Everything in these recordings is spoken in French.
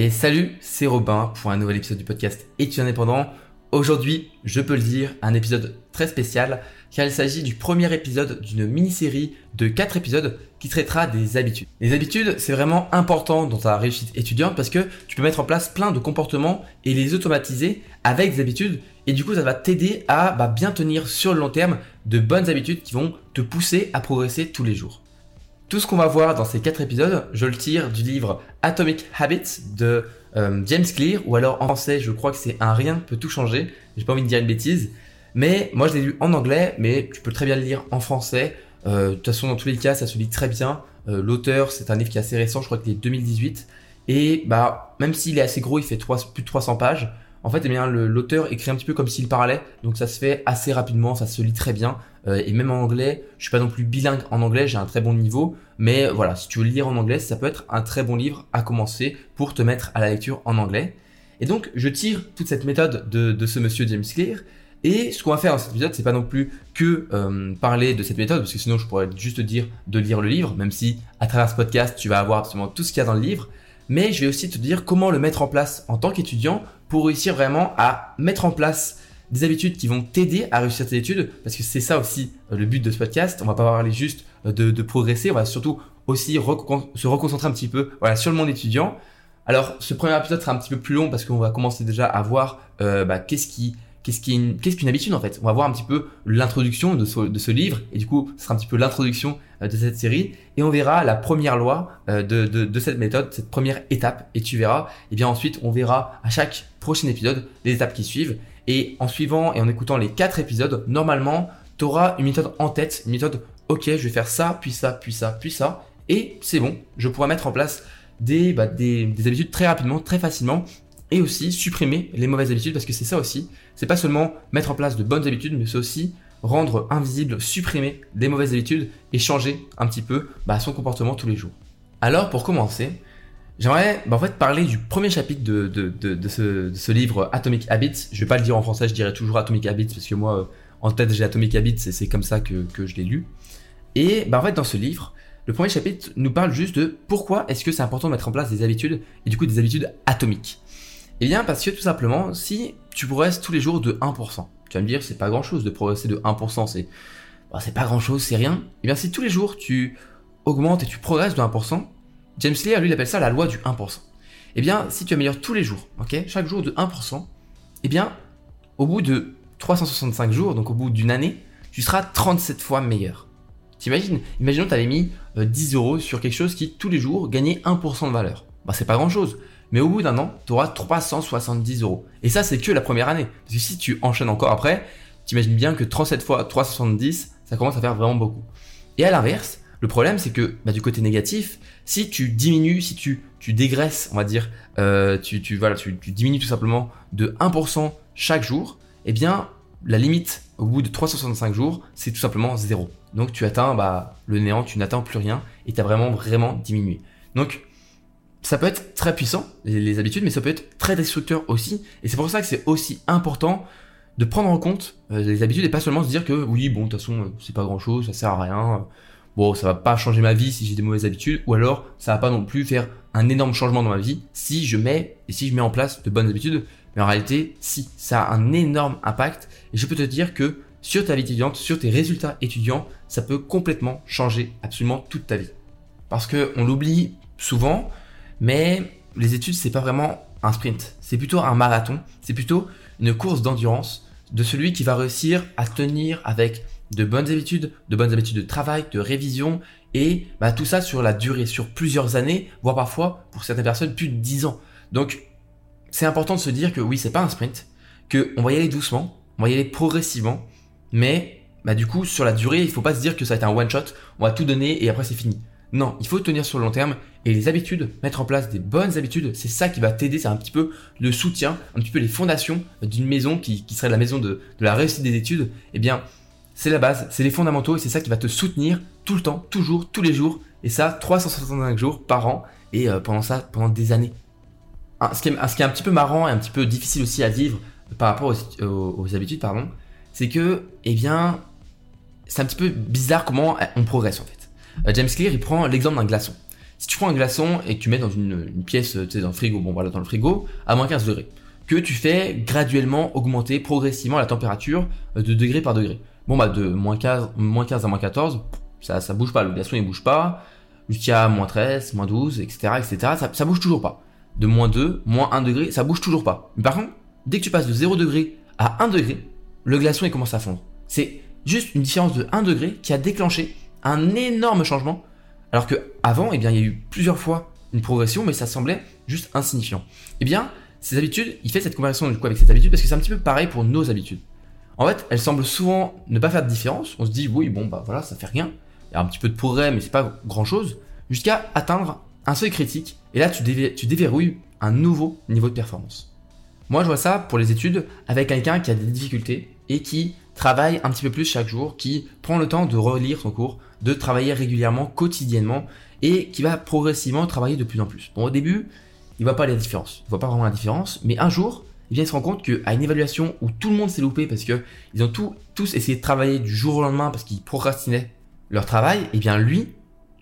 Et salut, c'est Robin pour un nouvel épisode du podcast Études indépendant? Aujourd'hui, je peux le dire, un épisode très spécial car il s'agit du premier épisode d'une mini-série de 4 épisodes qui traitera des habitudes. Les habitudes, c'est vraiment important dans ta réussite étudiante parce que tu peux mettre en place plein de comportements et les automatiser avec des habitudes et du coup ça va t'aider à bah, bien tenir sur le long terme de bonnes habitudes qui vont te pousser à progresser tous les jours. Tout ce qu'on va voir dans ces 4 épisodes, je le tire du livre Atomic Habits de euh, James Clear, ou alors en français, je crois que c'est Un rien peut tout changer. J'ai pas envie de dire une bêtise. Mais moi, je l'ai lu en anglais, mais tu peux très bien le lire en français. Euh, de toute façon, dans tous les cas, ça se lit très bien. Euh, l'auteur, c'est un livre qui est assez récent, je crois qu'il est 2018. Et bah, même s'il est assez gros, il fait plus de 300 pages. En fait, eh bien, l'auteur écrit un petit peu comme s'il parlait, donc ça se fait assez rapidement, ça se lit très bien. Euh, et même en anglais, je suis pas non plus bilingue en anglais, j'ai un très bon niveau, mais voilà, si tu veux lire en anglais, ça peut être un très bon livre à commencer pour te mettre à la lecture en anglais. Et donc, je tire toute cette méthode de, ce monsieur James Clear. Et ce qu'on va faire dans cet épisode, c'est pas non plus que euh, parler de cette méthode, parce que sinon je pourrais juste dire de lire le livre, même si à travers ce podcast, tu vas avoir absolument tout ce qu'il y a dans le livre. Mais je vais aussi te dire comment le mettre en place en tant qu'étudiant pour réussir vraiment à mettre en place des habitudes qui vont t'aider à réussir tes études, parce que c'est ça aussi euh, le but de ce podcast. On va pas parler juste euh, de, progresser, on va surtout aussi se reconcentrer un petit peu sur le monde étudiant. Alors, ce premier épisode sera un petit peu plus long parce qu'on va commencer déjà à voir euh, bah, qu'est-ce qui qu'est-ce qu'une habitude en fait? On va voir un petit peu l'introduction de ce, livre et du coup, ce sera un petit peu l'introduction de cette série et on verra la première loi de, cette méthode, cette première étape et tu verras. Et bien ensuite, on verra à chaque prochain épisode les étapes qui suivent et en suivant et en écoutant les quatre épisodes, normalement, tu auras une méthode en tête, une méthode, ok, je vais faire ça, puis ça, puis ça, puis ça, et c'est bon, je pourrai mettre en place des, bah, des habitudes très rapidement, très facilement, et aussi supprimer les mauvaises habitudes, parce que c'est ça aussi, c'est pas seulement mettre en place de bonnes habitudes, mais c'est aussi rendre invisible, supprimer des mauvaises habitudes et changer un petit peu bah, son comportement tous les jours. Alors pour commencer, J'aimerais bah, en fait parler du premier chapitre de, de, de, ce, livre Atomic Habits. Je vais pas le dire en français, je dirais toujours Atomic Habits parce que moi, euh, en tête, j'ai Atomic Habits et c'est comme ça que, que je l'ai lu. Et bah, en fait, dans ce livre, le premier chapitre nous parle juste de pourquoi est-ce que c'est important de mettre en place des habitudes et du coup des habitudes atomiques. Eh bien, parce que tout simplement, si tu progresses tous les jours de 1%, tu vas me dire, c'est pas grand chose de progresser de 1%, c'est bah, c'est pas grand chose, c'est rien. Eh bien, si tous les jours tu augmentes et tu progresses de 1%, James Clear, lui, appelle ça la loi du 1%. Eh bien, si tu améliores tous les jours, ok, chaque jour de 1%, eh bien, au bout de 365 jours, donc au bout d'une année, tu seras 37 fois meilleur. T'imagines? Imaginons que tu avais mis 10 euh, euros sur quelque chose qui, tous les jours, gagnait 1% de valeur. Bah, c'est pas grand chose. Mais au bout d'un an, tu auras 370 euros. Et ça, c'est que la première année. Parce que si tu enchaînes encore après, tu imagines bien que 37 fois 370, ça commence à faire vraiment beaucoup. Et à l'inverse, le problème, c'est que bah, du côté négatif, si tu diminues, si tu, tu dégraisses, on va dire, euh, tu, tu, voilà, tu, tu, diminues tout simplement de 1% chaque jour, eh bien, la limite au bout de 365 jours, c'est tout simplement zéro. Donc tu atteins bah, le néant, tu n'atteins plus rien et tu as vraiment, vraiment diminué. Donc, ça peut être très puissant, les, habitudes, mais ça peut être très destructeur aussi. Et c'est pour ça que c'est aussi important de prendre en compte euh, les habitudes et pas seulement se dire que oui, bon, de toute façon, c'est pas grand chose, ça sert à rien bon, ça va pas changer ma vie si j'ai des mauvaises habitudes, ou alors ça va pas non plus faire un énorme changement dans ma vie si je mets et si je mets en place de bonnes habitudes. Mais en réalité, si, ça a un énorme impact. Et je peux te dire que sur ta vie étudiante, sur tes résultats étudiants, ça peut complètement changer absolument toute ta vie. Parce que on l'oublie souvent, mais les études c'est pas vraiment un sprint, c'est plutôt un marathon, c'est plutôt une course d'endurance de celui qui va réussir à tenir avec de bonnes habitudes, de bonnes habitudes de travail, de révision, et bah, tout ça sur la durée, sur plusieurs années, voire parfois, pour certaines personnes, plus de 10 ans. Donc, c'est important de se dire que oui, c'est pas un sprint, que on va y aller doucement, on va y aller progressivement, mais bah, du coup, sur la durée, il faut pas se dire que ça va être un one shot, on va tout donner et après c'est fini. Non, il faut tenir sur le long terme et les habitudes, mettre en place des bonnes habitudes, c'est ça qui va t'aider, c'est un petit peu le soutien, un petit peu les fondations d'une maison qui, serait la maison de, de la réussite des études. Eh bien, c'est la base, c'est les fondamentaux et c'est ça qui va te soutenir tout le temps, toujours, tous les jours. Et ça, 365 jours par an et euh, pendant ça, pendant des années. ce, qui est, qui un petit peu marrant et un petit peu difficile aussi à vivre par rapport aux, habitudes, pardon, c'est que, eh bien, c'est un petit peu bizarre comment on progresse en fait. Euh, James Clear, il prend l'exemple d'un glaçon. Si tu prends un glaçon et que tu mets dans une, pièce, tu sais, dans le frigo, bon voilà, dans le frigo, à moins 15 degrés, que tu fais graduellement augmenter progressivement la température euh, de degré par degré. Bon bah de moins 15, moins 15 à moins 14, ça, ça bouge pas, le glaçon il bouge pas, jusqu'à moins 13, moins 12, etc. etc. Ça, ça bouge toujours pas. De moins 2, moins 1 degré, ça bouge toujours pas. Mais par contre, dès que tu passes de 0 degré à 1 degré, le glaçon il commence à fondre. C'est juste une différence de 1 degré qui a déclenché un énorme changement. Alors que avant, eh bien, il y a eu plusieurs fois une progression, mais ça semblait juste insignifiant. Eh bien, ces habitudes, il fait cette comparaison du coup avec cette habitude parce que c'est un petit peu pareil pour nos habitudes. En fait, elles semblent souvent ne pas faire de différence. On se dit oui, bon bah voilà, ça fait rien. Il y a un petit peu de progrès, mais c'est pas grand chose. Jusqu'à atteindre un seuil critique. Et là, tu, tu déverrouilles un nouveau niveau de performance. Moi, je vois ça pour les études avec quelqu'un qui a des difficultés et qui travaille un petit peu plus chaque jour, qui prend le temps de relire son cours, de travailler régulièrement, quotidiennement, et qui va progressivement travailler de plus en plus. Bon, au début, il voit pas la différence, il voit pas vraiment la différence, mais un jour, il vient se rendre compte qu'à une évaluation où tout le monde s'est loupé parce que ils ont tous essayé de travailler du jour au lendemain parce qu'ils procrastinaient leur travail, et eh bien lui,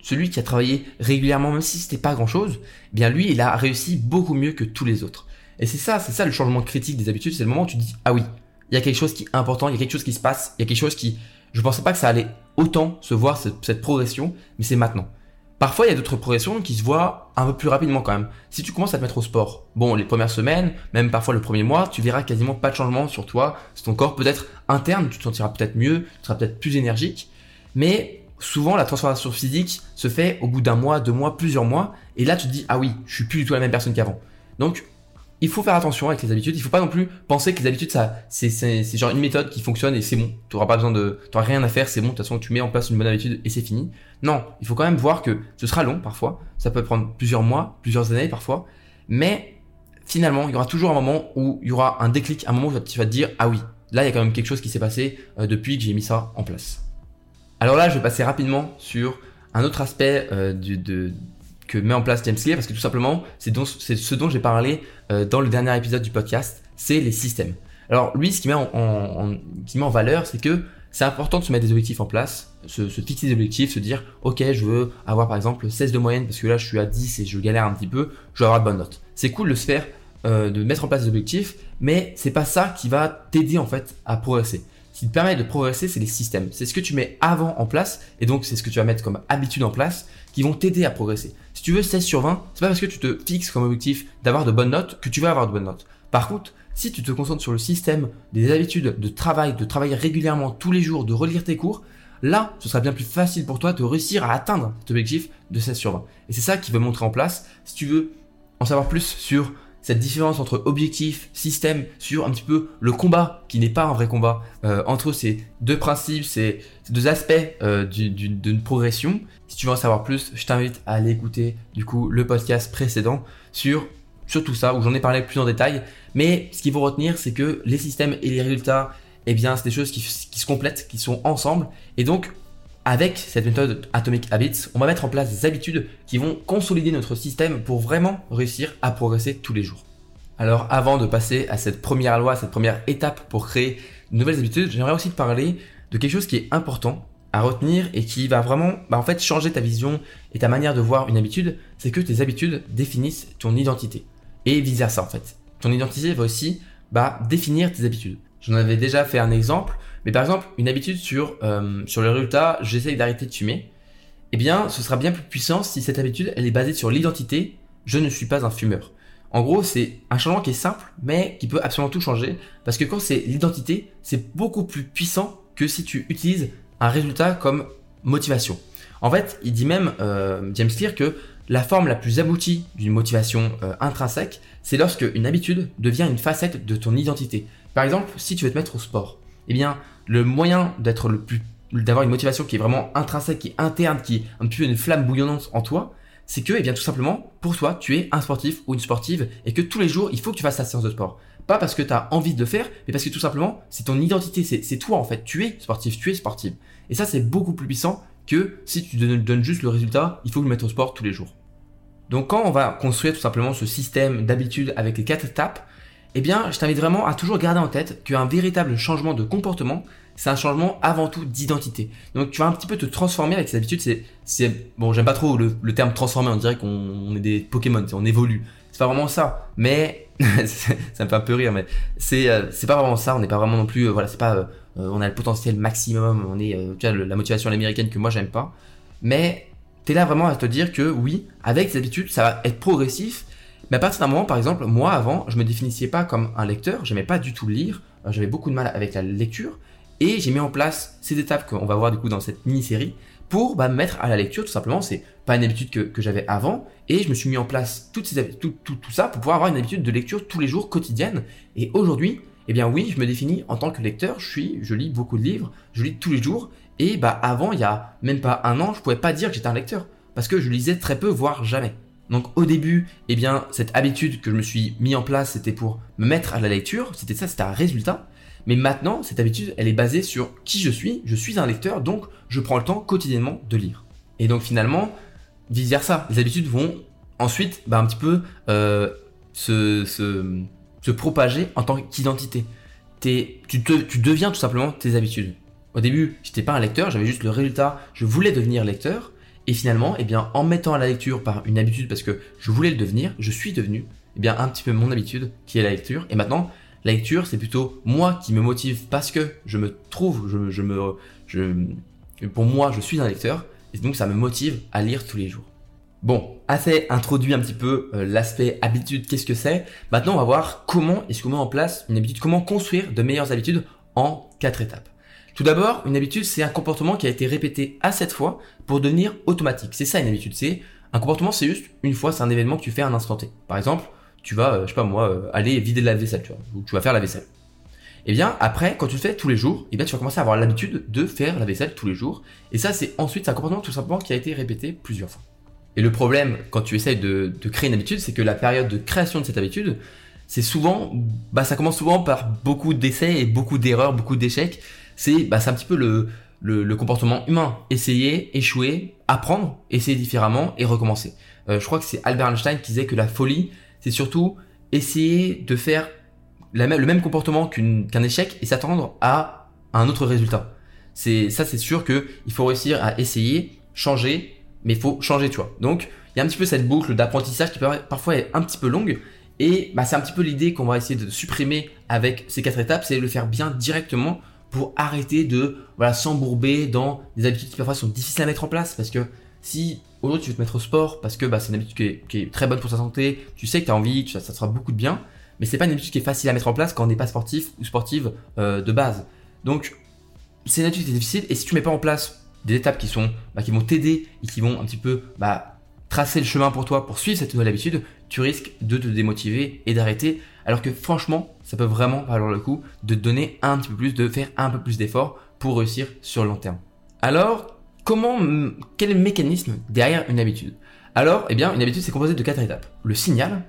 celui qui a travaillé régulièrement, même si c'était pas grand chose, eh bien lui, il a réussi beaucoup mieux que tous les autres. Et c'est ça, c'est ça le changement critique des habitudes, c'est le moment où tu dis, ah oui, il y a quelque chose qui est important, il y a quelque chose qui se passe, il y a quelque chose qui, je pensais pas que ça allait autant se voir cette, progression, mais c'est maintenant. Parfois, il y a d'autres progressions qui se voient un peu plus rapidement quand même. Si tu commences à te mettre au sport, bon, les premières semaines, même parfois le premier mois, tu verras quasiment pas de changement sur toi, sur ton corps, peut-être interne, tu te sentiras peut-être mieux, tu seras peut-être plus énergique, mais souvent la transformation physique se fait au bout d'un mois, deux mois, plusieurs mois, et là tu te dis ah oui, je suis plus du tout la même personne qu'avant. Donc il faut faire attention avec les habitudes. Il faut pas non plus penser que les habitudes, ça, c'est, c'est, c'est genre une méthode qui fonctionne et c'est bon. Tu auras pas besoin de, rien à faire, c'est bon. De toute façon, tu mets en place une bonne habitude et c'est fini. Non, il faut quand même voir que ce sera long parfois. Ça peut prendre plusieurs mois, plusieurs années parfois. Mais finalement, il y aura toujours un moment où il y aura un déclic, un moment où tu vas te dire, ah oui, là, il y a quand même quelque chose qui s'est passé euh, depuis que j'ai mis ça en place. Alors là, je vais passer rapidement sur un autre aspect euh, du, de, que met en place James Clear, parce que tout simplement, c'est ce dont j'ai parlé euh, dans le dernier épisode du podcast, c'est les systèmes. Alors lui, ce qui met en, valeur, c'est que c'est important de se mettre des objectifs en place, se, fixer des objectifs, se dire, ok, je veux avoir par exemple 16 de moyenne, parce que là je suis à 10 et je galère un petit peu, je veux avoir de bonnes notes. C'est cool de se faire, euh, de mettre en place des objectifs, mais c'est pas ça qui va t'aider en fait à progresser. Ce qui te permet de progresser, c'est les systèmes. C'est ce que tu mets avant en place, et donc c'est ce que tu vas mettre comme habitude en place, qui vont t'aider à progresser. Si tu veux 16 sur 20, c'est pas parce que tu te fixes comme objectif d'avoir de bonnes notes que tu vas avoir de bonnes notes. Par contre, si tu te concentres sur le système des habitudes de travail, de travailler régulièrement tous les jours, de relire tes cours, là, ce sera bien plus facile pour toi de réussir à atteindre cet objectif de 16 sur 20. Et c'est ça qui veut montrer en place. Si tu veux en savoir plus sur cette différence entre objectif, système, sur un petit peu le combat, qui n'est pas un vrai combat, euh, entre ces deux principes, ces, deux aspects euh, d'une progression. Si tu veux en savoir plus, je t'invite à aller écouter du coup le podcast précédent sur, sur tout ça, où j'en ai parlé plus en détail. Mais ce qu'il faut retenir, c'est que les systèmes et les résultats, eh bien, c'est des choses qui, qui se complètent, qui sont ensemble. Et donc, avec cette méthode Atomic Habits, on va mettre en place des habitudes qui vont consolider notre système pour vraiment réussir à progresser tous les jours. Alors avant de passer à cette première loi, cette première étape pour créer de nouvelles habitudes, j'aimerais aussi te parler de quelque chose qui est important à retenir et qui va vraiment bah, en fait changer ta vision et ta manière de voir une habitude, c'est que tes habitudes définissent ton identité. Et vice versa en fait. Ton identité va aussi bah, définir tes habitudes. J'en avais déjà fait un exemple, mais par exemple, une habitude sur, euh, sur le résultat, j'essaye d'arrêter de fumer, eh bien, ce sera bien plus puissant si cette habitude, elle est basée sur l'identité, je ne suis pas un fumeur. En gros, c'est un changement qui est simple, mais qui peut absolument tout changer, parce que quand c'est l'identité, c'est beaucoup plus puissant que si tu utilises un résultat comme motivation. En fait, il dit même, euh, James Clear, que la forme la plus aboutie d'une motivation euh, intrinsèque, c'est lorsque une habitude devient une facette de ton identité. Par exemple, si tu veux te mettre au sport, eh bien, le moyen d'avoir une motivation qui est vraiment intrinsèque, qui est interne, qui est un peu une flamme bouillonnante en toi, c'est que, eh bien, tout simplement, pour toi, tu es un sportif ou une sportive et que tous les jours, il faut que tu fasses ta séance de sport. Pas parce que tu as envie de le faire, mais parce que tout simplement, c'est ton identité, c'est toi en fait. Tu es sportif, tu es sportive. Et ça, c'est beaucoup plus puissant que si tu donnes juste le résultat, il faut que je mette au sport tous les jours. Donc quand on va construire tout simplement ce système d'habitude avec les quatre étapes, eh bien, je t'invite vraiment à toujours garder en tête qu'un véritable changement de comportement, c'est un changement avant tout d'identité. Donc, tu vas un petit peu te transformer avec ces habitudes. C'est, c'est bon, j'aime pas trop le, terme transformer. On dirait qu'on est des Pokémon, on évolue. C'est pas vraiment ça. Mais ça me fait un peu rire, mais c'est euh, c'est pas vraiment ça. On n'est pas vraiment non plus. Euh, voilà, c'est pas. Euh, on a le potentiel maximum. On est. tu vois, la motivation américaine que moi j'aime pas. Mais t'es là vraiment à te dire que oui, avec ces habitudes, ça va être progressif mais à partir d'un moment, par exemple, moi avant, je me définissais pas comme un lecteur, j'aimais pas du tout lire, euh, j'avais beaucoup de mal avec la lecture, et j'ai mis en place ces étapes qu'on va voir du coup dans cette mini-série pour bah, mettre à la lecture tout simplement. C'est pas une habitude que, j'avais avant, et je me suis mis en place toutes ces, tout, tout, tout ça pour pouvoir avoir une habitude de lecture tous les jours, quotidienne. Et aujourd'hui, eh bien oui, je me définis en tant que lecteur, je suis, je lis beaucoup de livres, je lis tous les jours, et bah avant, il y a même pas un an, je pouvais pas dire que j'étais un lecteur, parce que je lisais très peu, voire jamais. Donc au début, eh bien, cette habitude que je me suis mis en place, c'était pour me mettre à la lecture, c'était ça, c'était un résultat. Mais maintenant, cette habitude, elle est basée sur qui je suis. Je suis un lecteur, donc je prends le temps quotidiennement de lire. Et donc finalement, vice versa, les habitudes vont ensuite bah, un petit peu euh, se, se, se, propager en tant qu'identité. Tu, tu deviens tout simplement tes habitudes. Au début, j'étais pas un lecteur, j'avais juste le résultat, je voulais devenir lecteur. Et finalement, eh bien, en mettant à la lecture par une habitude, parce que je voulais le devenir, je suis devenu eh bien, un petit peu mon habitude, qui est la lecture. Et maintenant, la lecture, c'est plutôt moi qui me motive parce que je me trouve, je, je me, je, pour moi, je suis un lecteur. Et donc, ça me motive à lire tous les jours. Bon, assez introduit un petit peu euh, l'aspect habitude, qu'est-ce que c'est? Maintenant, on va voir comment est-ce qu'on met en place une habitude, comment construire de meilleures habitudes en quatre étapes. Tout d'abord, une habitude, c'est un comportement qui a été répété à cette fois pour devenir automatique. C'est ça une habitude. C'est un comportement, c'est juste une fois, c'est un événement que tu fais à un instant T. Par exemple, tu vas, euh, je sais pas moi, euh, aller vider la vaisselle, tu vois, ou tu vas faire la vaisselle. Eh bien après, quand tu le fais tous les jours, et eh bien tu vas commencer à avoir l'habitude de faire la vaisselle tous les jours. Et ça, c'est ensuite un comportement tout simplement qui a été répété plusieurs fois. Et le problème quand tu essayes de, de créer une habitude, c'est que la période de création de cette habitude, c'est souvent, bah ça commence souvent par beaucoup d'essais et beaucoup d'erreurs, beaucoup d'échecs c'est bah, un petit peu le, le, comportement humain. Essayer, échouer, apprendre, essayer différemment et recommencer. Euh, je crois que c'est Albert Einstein qui disait que la folie, c'est surtout essayer de faire la le même comportement qu'un échec et s'attendre à un autre résultat. C'est ça, c'est sûr que il faut réussir à essayer, changer, mais il faut changer, tu vois. Donc, il y a un petit peu cette boucle d'apprentissage qui peut parfois être un petit peu longue. Et bah, c'est un petit peu l'idée qu'on va essayer de supprimer avec ces quatre étapes, c'est de le faire bien directement pour arrêter de voilà, s'embourber dans des habitudes qui parfois sont difficiles à mettre en place. Parce que si aujourd'hui tu veux te mettre au sport, parce que bah, c'est une habitude qui est, très bonne pour ta santé, tu sais que tu as envie, ça, ça te beaucoup de bien, mais c'est pas une habitude qui est facile à mettre en place quand on n'est pas sportif ou sportive euh, de base. Donc c'est une habitude qui est difficile, et si tu mets pas en place des étapes qui sont bah, qui vont t'aider et qui vont un petit peu bah, tracer le chemin pour toi pour suivre cette nouvelle habitude, tu risques de te démotiver et d'arrêter. Alors que franchement, ça peut vraiment valoir le coup de donner un petit peu plus, de faire un peu plus d'efforts pour réussir sur le long terme. Alors, comment, quel est le mécanisme derrière une habitude? Alors, eh bien, une habitude c'est composé de quatre étapes. Le signal,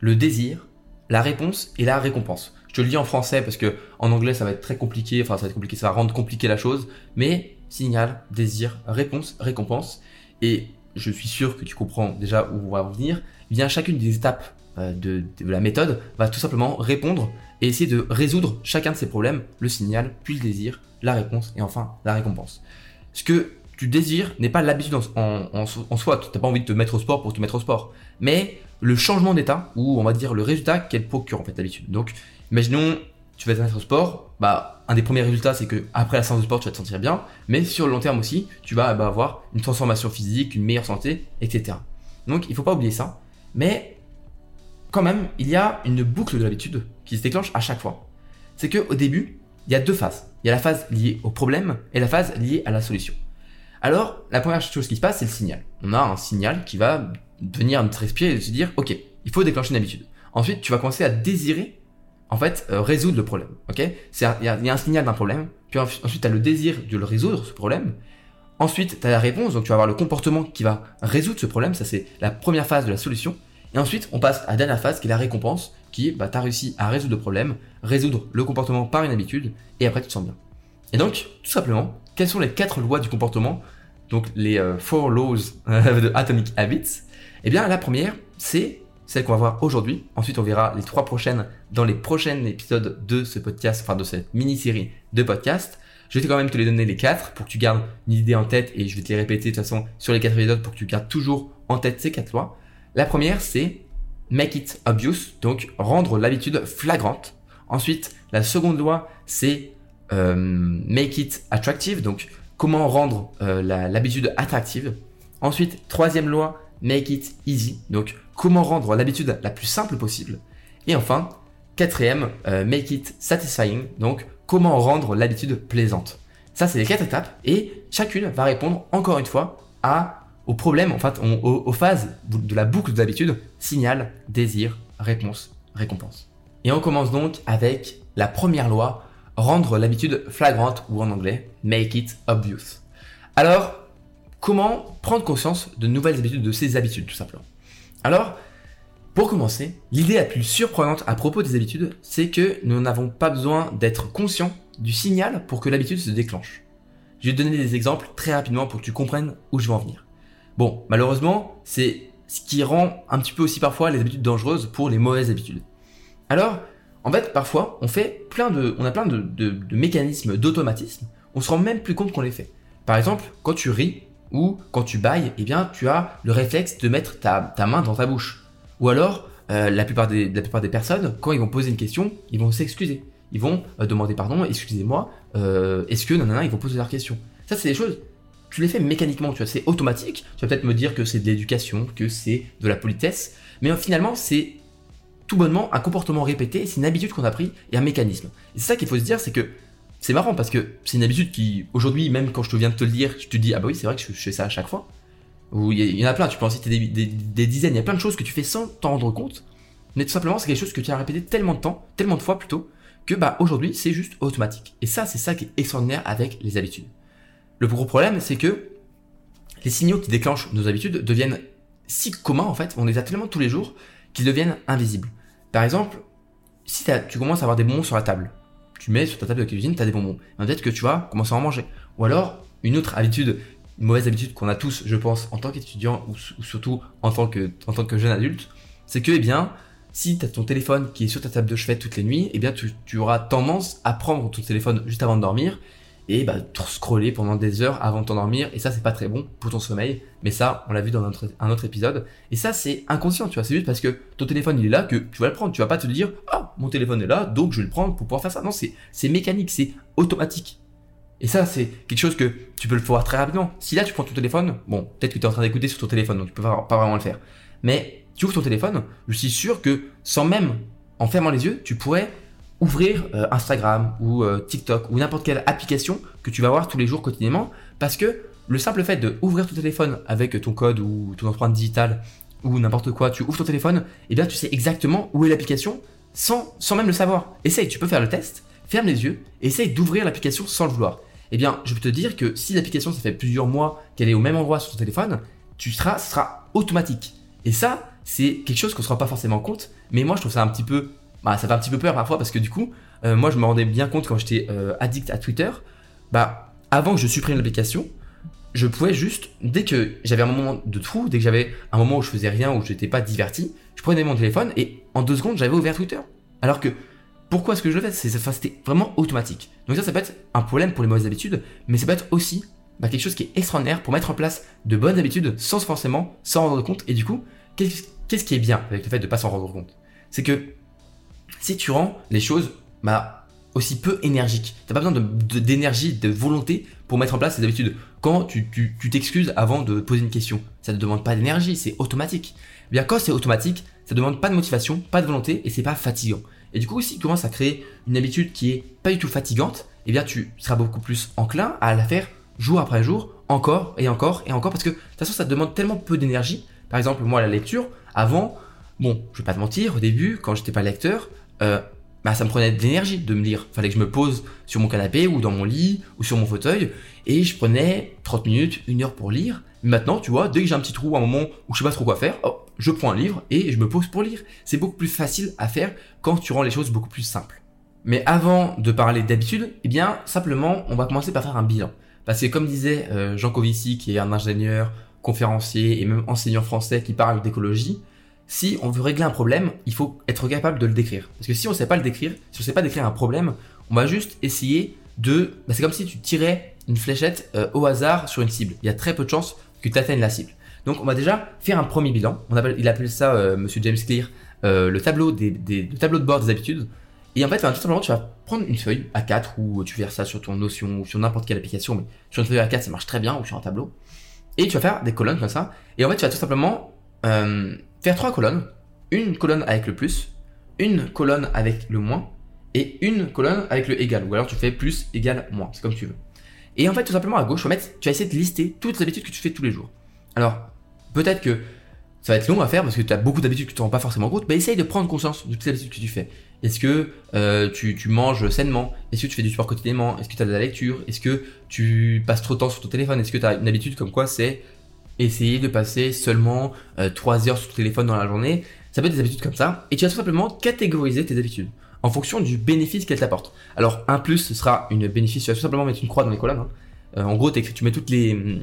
le désir, la réponse et la récompense. Je te le dis en français parce que en anglais ça va être très compliqué, enfin ça va être compliqué, ça va rendre compliqué la chose, mais signal, désir, réponse, récompense. Et je suis sûr que tu comprends déjà où on va en venir. Bien chacune des étapes euh, de, la méthode va tout simplement répondre et essayer de résoudre chacun de ces problèmes, le signal, puis le désir, la réponse et enfin la récompense. Ce que tu désires n'est pas l'habitude en, soi, tu n'as pas envie de te mettre au sport pour te mettre au sport, mais le changement d'état ou on va dire le résultat qu'elle procure en fait d'habitude. Donc imaginons tu vas te mettre au sport, bah un des premiers résultats c'est que après la séance de sport tu vas te sentir bien, mais sur le long terme aussi tu vas bah, avoir une transformation physique, une meilleure santé, etc. Donc il faut pas oublier ça, mais quand même, il y a une boucle de l'habitude qui se déclenche à chaque fois. C'est qu'au début, il y a deux phases. Il y a la phase liée au problème et la phase liée à la solution. Alors, la première chose qui se passe, c'est le signal. On a un signal qui va venir notre esprit et se dire, ok, il faut déclencher une habitude. Ensuite, tu vas commencer à désirer, en fait, euh, résoudre le problème. Ok? Il y, a un signal d'un problème, puis ensuite, tu as le désir de le résoudre, ce problème. Ensuite, tu as la réponse, donc tu vas avoir le comportement qui va résoudre ce problème. Ça, c'est la première phase de la solution. Et ensuite, on passe à la dernière phase qui est la récompense, qui est, bah, tu as réussi à résoudre le problème, résoudre le comportement par une habitude, et après tu te sens bien. Et donc, tout simplement, quelles sont les quatre lois du comportement Donc, les euh, four laws de Atomic Habits? Eh bien, la première, c'est celle qu'on va voir aujourd'hui. Ensuite, on verra les trois prochaines dans les prochains épisodes de ce podcast, enfin de cette mini-série de podcast. Je vais quand même te les donner les quatre pour que tu gardes une idée en tête et je vais te les répéter de toute façon sur les quatre épisodes pour que tu gardes toujours en tête ces quatre lois. La première, c'est make it obvious, donc rendre l'habitude flagrante. Ensuite, la seconde loi, c'est euh, make it attractive, donc comment rendre euh, l'habitude attractive. Ensuite, troisième loi, make it easy, donc comment rendre l'habitude la plus simple possible. Et enfin, quatrième, euh, make it satisfying, donc comment rendre l'habitude plaisante. Ça, c'est les quatre étapes et chacune va répondre encore une fois à au problème, en fait, aux, phases de la boucle de l'habitude, signal, désir, réponse, récompense. Et on commence donc avec la première loi, rendre l'habitude flagrante ou en anglais, make it obvious. Alors, comment prendre conscience de nouvelles habitudes, de ces habitudes tout simplement? Alors, pour commencer, l'idée la plus surprenante à propos des habitudes, c'est que nous n'avons pas besoin d'être conscients du signal pour que l'habitude se déclenche. Je vais te donner des exemples très rapidement pour que tu comprennes où je veux en venir. Bon, malheureusement, c'est ce qui rend un petit peu aussi parfois les habitudes dangereuses pour les mauvaises habitudes. Alors, en fait, parfois, on fait plein de, on a plein de, mécanismes d'automatisme, on se rend même plus compte qu'on les fait. Par exemple, quand tu ris ou quand tu bailles, eh bien, tu as le réflexe de mettre ta, main dans ta bouche. Ou alors, euh, la, plupart des, la plupart des personnes, quand ils vont poser une question, ils vont s'excuser. Ils vont euh, demander pardon, excusez-moi, euh, est-ce que nanana, ils vont poser leur question. Ça, c'est des choses tu les fais mécaniquement, tu vois, c'est automatique. Tu vas peut-être me dire que c'est de l'éducation, que c'est de la politesse, mais finalement, c'est tout bonnement un comportement répété, c'est une habitude qu'on a pris et un mécanisme. Et c'est ça qu'il faut se dire, c'est que c'est marrant parce que c'est une habitude qui, aujourd'hui, même quand je te viens de te le dire, je te dis, ah bah oui, c'est vrai que je, fais ça à chaque fois. Ou il y, en a plein, tu peux en citer des, des, dizaines, il y a plein de choses que tu fais sans t'en rendre compte, mais tout simplement, c'est quelque chose que tu as répété tellement de temps, tellement de fois plutôt, que bah aujourd'hui, c'est juste automatique. Et ça, c'est ça qui est extraordinaire avec les habitudes. Le gros problème, c'est que les signaux qui déclenchent nos habitudes deviennent si communs en fait, on les a tellement tous les jours qu'ils deviennent invisibles. Par exemple, si tu commences à avoir des bonbons sur la table, tu mets sur ta table de cuisine, tu as des bonbons. Peut-être que tu vas commencer à en manger. Ou alors, une autre habitude, une mauvaise habitude qu'on a tous, je pense, en tant qu'étudiant ou, surtout en tant que, jeune adulte, c'est que, eh bien, si tu as ton téléphone qui est sur ta table de chevet toutes les nuits, eh bien, tu auras tendance à prendre ton téléphone juste avant de dormir et bah, scroller pendant des heures avant de t'endormir. Et ça c'est pas très bon pour ton sommeil. Mais ça on l'a vu dans un autre épisode. Et ça c'est inconscient tu vois. C'est juste parce que ton téléphone il est là que tu vas le prendre. Tu vas pas te dire ah mon téléphone est là donc je vais le prendre pour pouvoir faire ça non c'est c'est mécanique c'est automatique. Et ça c'est quelque chose que tu peux le voir très rapidement. Si là tu prends ton téléphone bon peut-être que tu es en train d'écouter sur ton téléphone donc tu peux pas, pas vraiment le faire. Mais tu ouvres ton téléphone je suis sûr que sans même en fermant les yeux tu pourrais ouvrir euh, Instagram ou euh, TikTok ou n'importe quelle application que tu vas voir tous les jours quotidiennement parce que le simple fait de ouvrir ton téléphone avec ton code ou ton empreinte digitale ou n'importe quoi, tu ouvres ton téléphone, et eh bien tu sais exactement où est l'application sans, sans même le savoir. Essaye, tu peux faire le test, ferme les yeux, essaye d'ouvrir l'application sans le vouloir. Eh bien, je peux te dire que si l'application, ça fait plusieurs mois qu'elle est au même endroit sur ton téléphone, tu seras, sera automatique. Et ça, c'est quelque chose qu'on ne se rend pas forcément compte, mais moi je trouve ça un petit peu bah, ça fait un petit peu peur parfois parce que du coup, euh, moi je me rendais bien compte quand j'étais euh, addict à Twitter, bah avant que je supprime l'application, je pouvais juste, dès que j'avais un moment de trou, dès que j'avais un moment où je faisais rien, où je n'étais pas diverti, je prenais mon téléphone et en deux secondes j'avais ouvert Twitter. Alors que pourquoi est-ce que je le fais? C'était vraiment automatique. Donc ça, ça peut être un problème pour les mauvaises habitudes, mais ça peut être aussi bah, quelque chose qui est extraordinaire pour mettre en place de bonnes habitudes sans forcément s'en rendre compte. Et du coup, qu'est-ce qui est bien avec le fait de ne pas s'en rendre compte? C'est que si tu rends les choses bah, aussi peu énergiques. Tu n'as pas besoin d'énergie, de, volonté pour mettre en place ces habitudes. Quand tu t'excuses avant de poser une question, ça ne demande pas d'énergie, c'est automatique. Eh bien quand c'est automatique, ça demande pas de motivation, pas de volonté et c'est pas fatigant. Et du coup, si tu commences à créer une habitude qui est pas du tout fatigante, eh bien tu seras beaucoup plus enclin à la faire jour après jour, encore et encore et encore, parce que de toute façon, ça demande tellement peu d'énergie. Par exemple, moi, la lecture, avant, bon, je vais pas te mentir, au début, quand j'étais pas lecteur, euh, bah, ça me prenait de l'énergie de me lire. Fallait que je me pose sur mon canapé ou dans mon lit ou sur mon fauteuil et je prenais 30 minutes, une heure pour lire. Maintenant, tu vois, dès que j'ai un petit trou, un moment où je sais pas trop quoi faire, je prends un livre et je me pose pour lire. C'est beaucoup plus facile à faire quand tu rends les choses beaucoup plus simples. Mais avant de parler d'habitude, eh bien, simplement, on va commencer par faire un bilan. Parce que comme disait euh, Jean Covici, qui est un ingénieur, conférencier et même enseignant français qui parle d'écologie, si on veut régler un problème, il faut être capable de le décrire. Parce que si on ne sait pas le décrire, si on ne sait pas décrire un problème, on va juste essayer de... Bah, c'est comme si tu tirais une fléchette euh, au hasard sur une cible. Il y a très peu de chances que tu atteignes la cible. Donc on va déjà faire un premier bilan. Il appelle ça, euh, Monsieur James Clear, euh, le tableau des, le tableau de bord des habitudes. Et en fait, tout simplement, tu vas prendre une feuille A4 ou tu verras ça sur ton Notion ou sur n'importe quelle application, mais sur une feuille A4 ça marche très bien ou sur un tableau. Et tu vas faire des colonnes comme ça. Et en fait, tu vas tout simplement faire trois colonnes. Une colonne avec le plus, une colonne avec le moins et une colonne avec le égal. Ou alors tu fais plus, égal, moins. C'est comme tu veux. Et en fait, tout simplement à gauche, tu vas, essayer de lister toutes les habitudes que tu fais tous les jours. Alors, peut-être que ça va être long à faire parce que tu as beaucoup d'habitudes que tu ne rends pas forcément compte, mais essaye de prendre conscience de toutes les habitudes que tu fais. Est-ce que euh, tu, tu, manges sainement? Est-ce que tu fais du sport quotidiennement? Est-ce que tu as de la lecture? Est-ce que tu passes trop de temps sur ton téléphone? Est-ce que tu as une habitude comme quoi c'est essayer de passer seulement 3 euh, heures sur ton téléphone dans la journée Ça peut être des habitudes comme ça. Et tu vas tout simplement catégoriser tes habitudes en fonction du bénéfice qu'elles t'apportent. Alors, un plus, ce sera une bénéfice, tu vas tout simplement mettre une croix dans les colonnes. Hein. Euh, en gros, tu mets toutes les,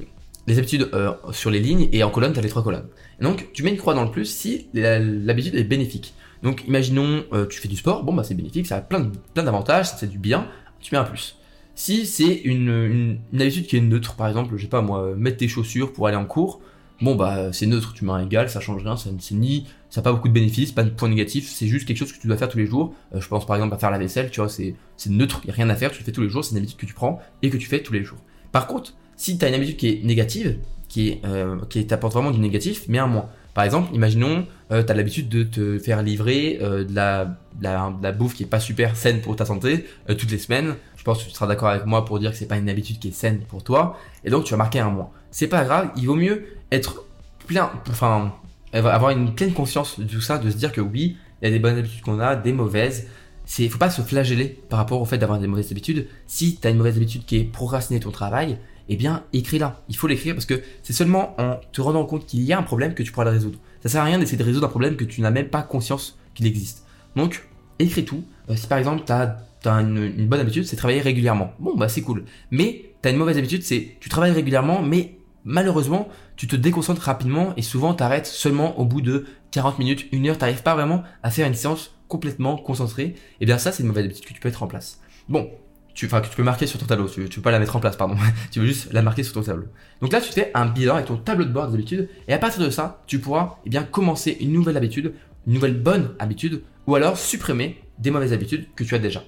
les habitudes euh, sur les lignes et en colonne, tu as les trois colonnes. donc, tu mets une croix dans le plus si l'habitude est bénéfique. Donc, imaginons, euh, tu fais du sport, bon, bah c'est bénéfique, ça a plein, plein d'avantages, fait du bien, tu mets un plus. Si c'est une, habitude qui est neutre, par exemple, je sais pas moi, mettre tes chaussures pour aller en cours, bon bah c'est neutre, tu un égal, ça change rien, ça ni ça n'a pas beaucoup de bénéfices, pas de points négatifs, c'est juste quelque chose que tu dois faire tous les jours. je pense par exemple à faire la vaisselle, tu vois, c'est neutre, il n'y a rien à faire, tu le fais tous les jours, c'est une habitude que tu prends et que tu fais tous les jours. Par contre, si tu une habitude qui est négative, euh, qui t'apporte vraiment du négatif, mais un moins. Par exemple, imaginons, euh, tu as l'habitude de te faire livrer euh, de, la, la, bouffe qui est pas super saine pour ta santé euh, toutes les semaines. Je pense que tu seras d'accord avec moi pour dire que c'est pas une habitude qui est saine pour toi, et donc tu vas marquer un moins. C'est pas grave, il vaut mieux être plein, enfin, avoir une pleine conscience de tout ça, de se dire que oui, il y a des bonnes habitudes qu'on a, des mauvaises. C'est, faut pas se flageller par rapport au fait d'avoir des mauvaises habitudes. Si tu as une mauvaise habitude qui est procrastiner ton travail, eh bien, écris-la. Il faut l'écrire parce que c'est seulement en te rendant compte qu'il y a un problème que tu pourras le résoudre. Ça sert à rien d'essayer de résoudre un problème que tu n'as même pas conscience qu'il existe. Donc, écris tout. Euh, si par exemple, tu as, une, bonne habitude, c'est travailler régulièrement. Bon, bah c'est cool. Mais tu as une mauvaise habitude, c'est tu travailles régulièrement, mais malheureusement, tu te déconcentres rapidement et souvent tu arrêtes seulement au bout de 40 minutes, une heure, tu n'arrives pas vraiment à faire une séance complètement concentrée. Et eh bien ça, c'est une mauvaise habitude que tu peux mettre en place. Bon, tu, enfin, que tu peux marquer sur ton tableau. Tu, tu peux pas la mettre en place, pardon. tu veux juste la marquer sur ton tableau. Donc là, tu fais un bilan avec ton tableau de bord des habitudes. Et à partir de ça, tu pourras eh bien, commencer une nouvelle habitude, une nouvelle bonne habitude, ou alors supprimer des mauvaises habitudes que tu as déjà.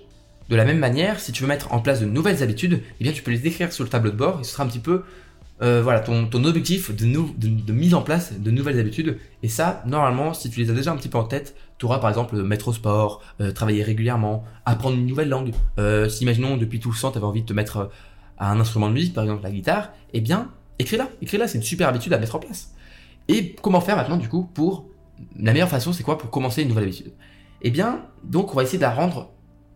De la même manière, si tu veux mettre en place de nouvelles habitudes, eh bien, tu peux les décrire sur le tableau de bord et ce sera un petit peu euh, voilà, ton, objectif de, mise en place de nouvelles habitudes. Et ça, normalement, si tu les as déjà un petit peu en tête, tu auras par exemple mettre au sport, euh, travailler régulièrement, apprendre une nouvelle langue. Euh, si imaginons depuis tout le temps, tu avais envie de te mettre à un instrument de musique, par exemple la guitare, eh bien, écris-la. Écris-la, c'est une super habitude à mettre en place. Et comment faire maintenant du coup pour... La meilleure façon, c'est quoi pour commencer une nouvelle habitude? Eh bien, donc on va essayer de la rendre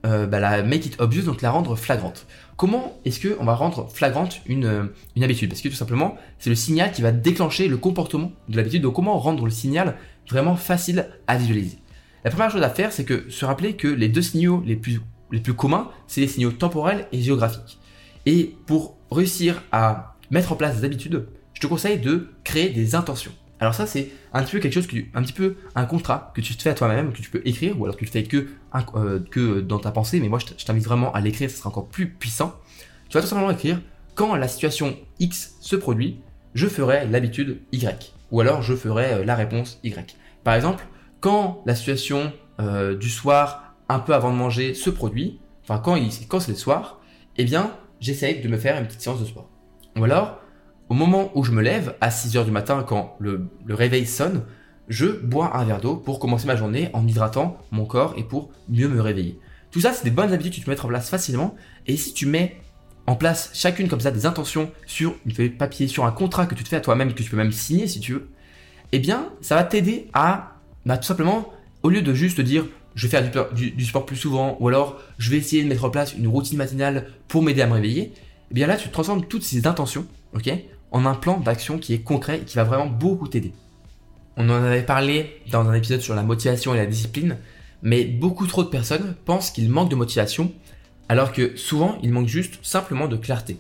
euh, bah, la make it obvious, donc la rendre flagrante. Comment est-ce qu'on va rendre flagrante une, euh, une habitude? Parce que tout simplement, c'est le signal qui va déclencher le comportement de l'habitude. Donc comment rendre le signal vraiment facile à visualiser? La première chose à faire, c'est que se rappeler que les deux signaux les plus, les plus communs, c'est les signaux temporels et géographiques. Et pour réussir à mettre en place des habitudes, je te conseille de créer des intentions. Alors ça, c'est un petit peu quelque chose que, un petit peu un contrat que tu te fais à toi-même, que tu peux écrire, ou alors tu le fais que, euh, que dans ta pensée, mais moi je t'invite vraiment à l'écrire, ce sera encore plus puissant. Tu vas tout simplement écrire, quand la situation X se produit, je ferai l'habitude Y, ou alors je ferai euh, la réponse Y. Par exemple, quand la situation euh, du soir, un peu avant de manger, se produit, enfin quand, quand c'est le soir, eh bien, j'essaye de me faire une petite séance de sport. Ou alors, au moment où je me lève, à 6 heures du matin, quand le, réveil sonne, je bois un verre d'eau pour commencer ma journée en hydratant mon corps et pour mieux me réveiller. Tout ça, c'est des bonnes habitudes que tu peux mettre en place facilement. Et si tu mets en place chacune comme ça des intentions sur une feuille de papier, sur un contrat que tu te fais à toi-même, que tu peux même signer si tu veux, eh bien, ça va t'aider à, bah, tout simplement, au lieu de juste dire je vais faire du, du, sport plus souvent, ou alors je vais essayer de mettre en place une routine matinale pour m'aider à me réveiller, eh bien là, tu transformes toutes ces intentions, ok, en un plan d'action qui est concret et qui va vraiment beaucoup t'aider. On en avait parlé dans un épisode sur la motivation et la discipline, mais beaucoup trop de personnes pensent qu'ils manquent de motivation, alors que souvent ils manquent juste simplement de clarté.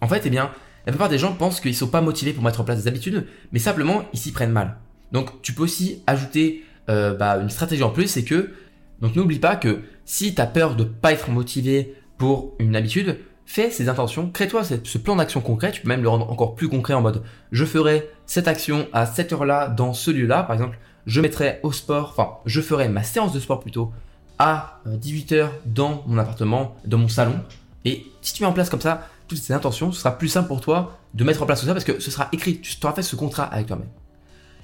En fait, eh bien, la plupart des gens pensent qu'ils ne sont pas motivés pour mettre en place des habitudes, mais simplement ils s'y prennent mal. Donc tu peux aussi ajouter euh, bah, une stratégie en plus, c'est que donc n'oublie pas que si tu as peur de pas être motivé pour une habitude, fais ces intentions, crée-toi ce plan d'action concret, tu peux même le rendre encore plus concret en mode je ferai cette action à cette heure-là dans ce lieu-là, par exemple, je mettrai au sport, enfin je ferai ma séance de sport plutôt à 18h euh, dans mon appartement, dans mon salon. Et si tu mets en place comme ça toutes ces intentions, ce sera plus simple pour toi de mettre en place tout ça parce que ce sera écrit, tu auras fait ce contrat avec toi-même.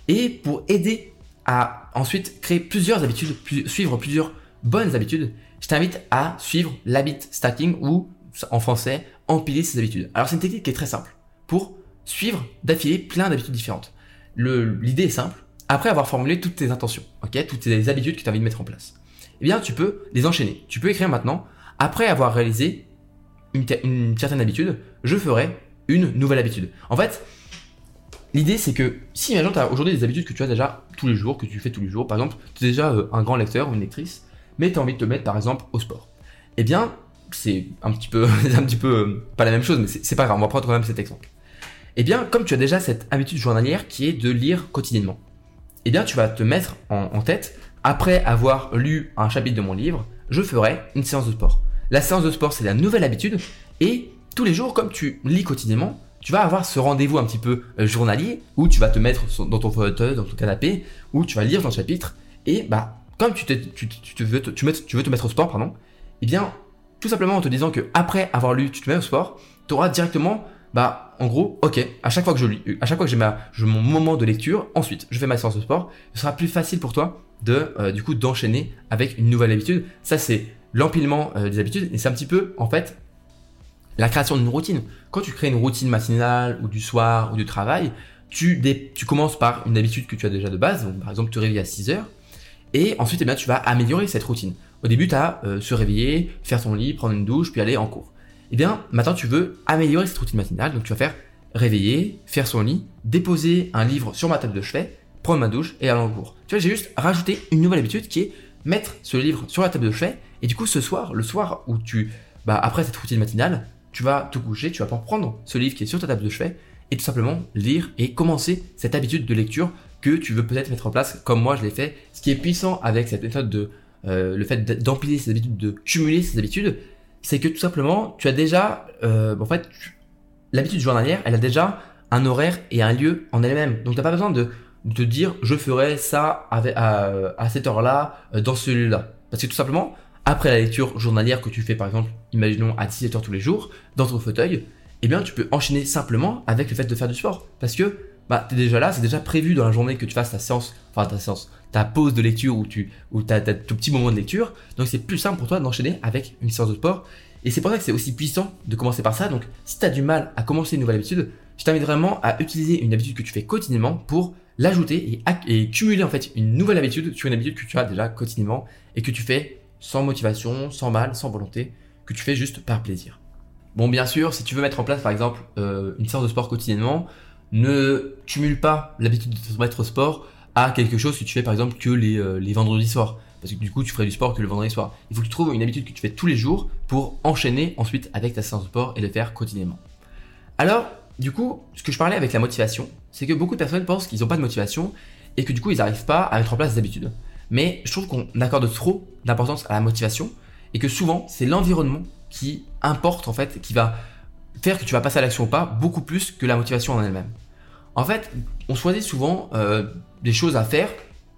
Et pour aider à ensuite créer plusieurs habitudes, suivre plusieurs bonnes habitudes, je t'invite à suivre l'habit stacking ou en français, empiler ses habitudes. Alors c'est une technique qui est très simple pour suivre d'affilée plein d'habitudes différentes. L'idée est simple. Après avoir formulé toutes tes intentions, ok, toutes tes habitudes que tu as envie de mettre en place, eh bien tu peux les enchaîner. Tu peux écrire maintenant, après avoir réalisé une, certaine habitude, je ferai une nouvelle habitude. En fait, L'idée, c'est que si, tu as aujourd'hui des habitudes que tu as déjà tous les jours, que tu fais tous les jours, par exemple, tu es déjà euh, un grand lecteur ou une lectrice, mais tu as envie de te mettre, par exemple, au sport. Eh bien, c'est un petit peu, un petit peu euh, pas la même chose, mais c'est pas grave, on va prendre quand même cet exemple. Eh bien, comme tu as déjà cette habitude journalière qui est de lire quotidiennement, eh bien, tu vas te mettre en, tête, après avoir lu un chapitre de mon livre, je ferai une séance de sport. La séance de sport, c'est la nouvelle habitude, et tous les jours, comme tu lis quotidiennement, tu vas avoir ce rendez-vous un petit peu euh, journalier où tu vas te mettre dans ton fauteuil, dans ton canapé, où tu vas lire ton chapitre, et bah, comme tu, te, tu, veux, te, tu, veux te mettre au sport, pardon, eh bien, tout simplement en te disant que après avoir lu, tu te mets au sport, tu auras directement, bah, en gros, ok, à chaque fois que je lis, à chaque fois que j'ai ma, mon moment de lecture, ensuite, je fais ma séance de sport, ce sera plus facile pour toi de, euh, du coup, d'enchaîner avec une nouvelle habitude. Ça, c'est l'empilement euh, des habitudes, et c'est un petit peu, en fait, la création d'une routine. Quand tu crées une routine matinale ou du soir ou du travail, tu, tu commences par une habitude que tu as déjà de base, donc par exemple te réveiller à 6 heures, et ensuite eh bien, tu vas améliorer cette routine. Au début, tu as euh, se réveiller, faire ton lit, prendre une douche, puis aller en cours. Eh bien, maintenant, tu veux améliorer cette routine matinale, donc tu vas faire réveiller, faire son lit, déposer un livre sur ma table de chevet, prendre ma douche et aller en cours. Tu vois, j'ai juste rajouté une nouvelle habitude qui est mettre ce livre sur la table de chevet, et du coup, ce soir, le soir où tu, bah, après cette routine matinale, tu vas te coucher, tu vas prendre ce livre qui est sur ta table de chevet et tout simplement lire et commencer cette habitude de lecture que tu veux peut-être mettre en place comme moi je l'ai fait. Ce qui est puissant avec cette méthode de euh, le fait d'empiler ces habitudes, de cumuler ces habitudes, c'est que tout simplement tu as déjà, euh, en fait, l'habitude journalière, elle a déjà un horaire et un lieu en elle-même. Donc tu n'as pas besoin de, te dire je ferai ça à, à cette heure-là euh, dans ce lieu-là. Parce que tout simplement, après la lecture journalière que tu fais par exemple, imaginons à 17 heures tous les jours, dans ton fauteuil, eh bien tu peux enchaîner simplement avec le fait de faire du sport. Parce que bah, tu es déjà là, c'est déjà prévu dans la journée que tu fasses ta séance, enfin ta séance, ta pause de lecture ou tu ou as, ton petit moment de lecture. Donc c'est plus simple pour toi d'enchaîner avec une séance de sport. Et c'est pour ça que c'est aussi puissant de commencer par ça. Donc si tu as du mal à commencer une nouvelle habitude, je t'invite vraiment à utiliser une habitude que tu fais quotidiennement pour l'ajouter et, et cumuler en fait une nouvelle habitude sur une habitude que tu as déjà quotidiennement et que tu fais sans motivation, sans mal, sans volonté, que tu fais juste par plaisir. Bon, bien sûr, si tu veux mettre en place par exemple euh, une séance de sport quotidiennement, ne cumule pas l'habitude de te mettre au sport à quelque chose que tu fais par exemple que les, euh, les vendredis soirs. Parce que du coup, tu ferais du sport que le vendredi soir. Il faut que tu trouves une habitude que tu fais tous les jours pour enchaîner ensuite avec ta séance de sport et le faire quotidiennement. Alors, du coup, ce que je parlais avec la motivation, c'est que beaucoup de personnes pensent qu'ils n'ont pas de motivation et que du coup, ils n'arrivent pas à mettre en place des habitudes mais je trouve qu'on accorde trop d'importance à la motivation et que souvent c'est l'environnement qui importe en fait, qui va faire que tu vas passer à l'action ou pas, beaucoup plus que la motivation en elle-même. En fait, on choisit souvent euh, des choses à faire,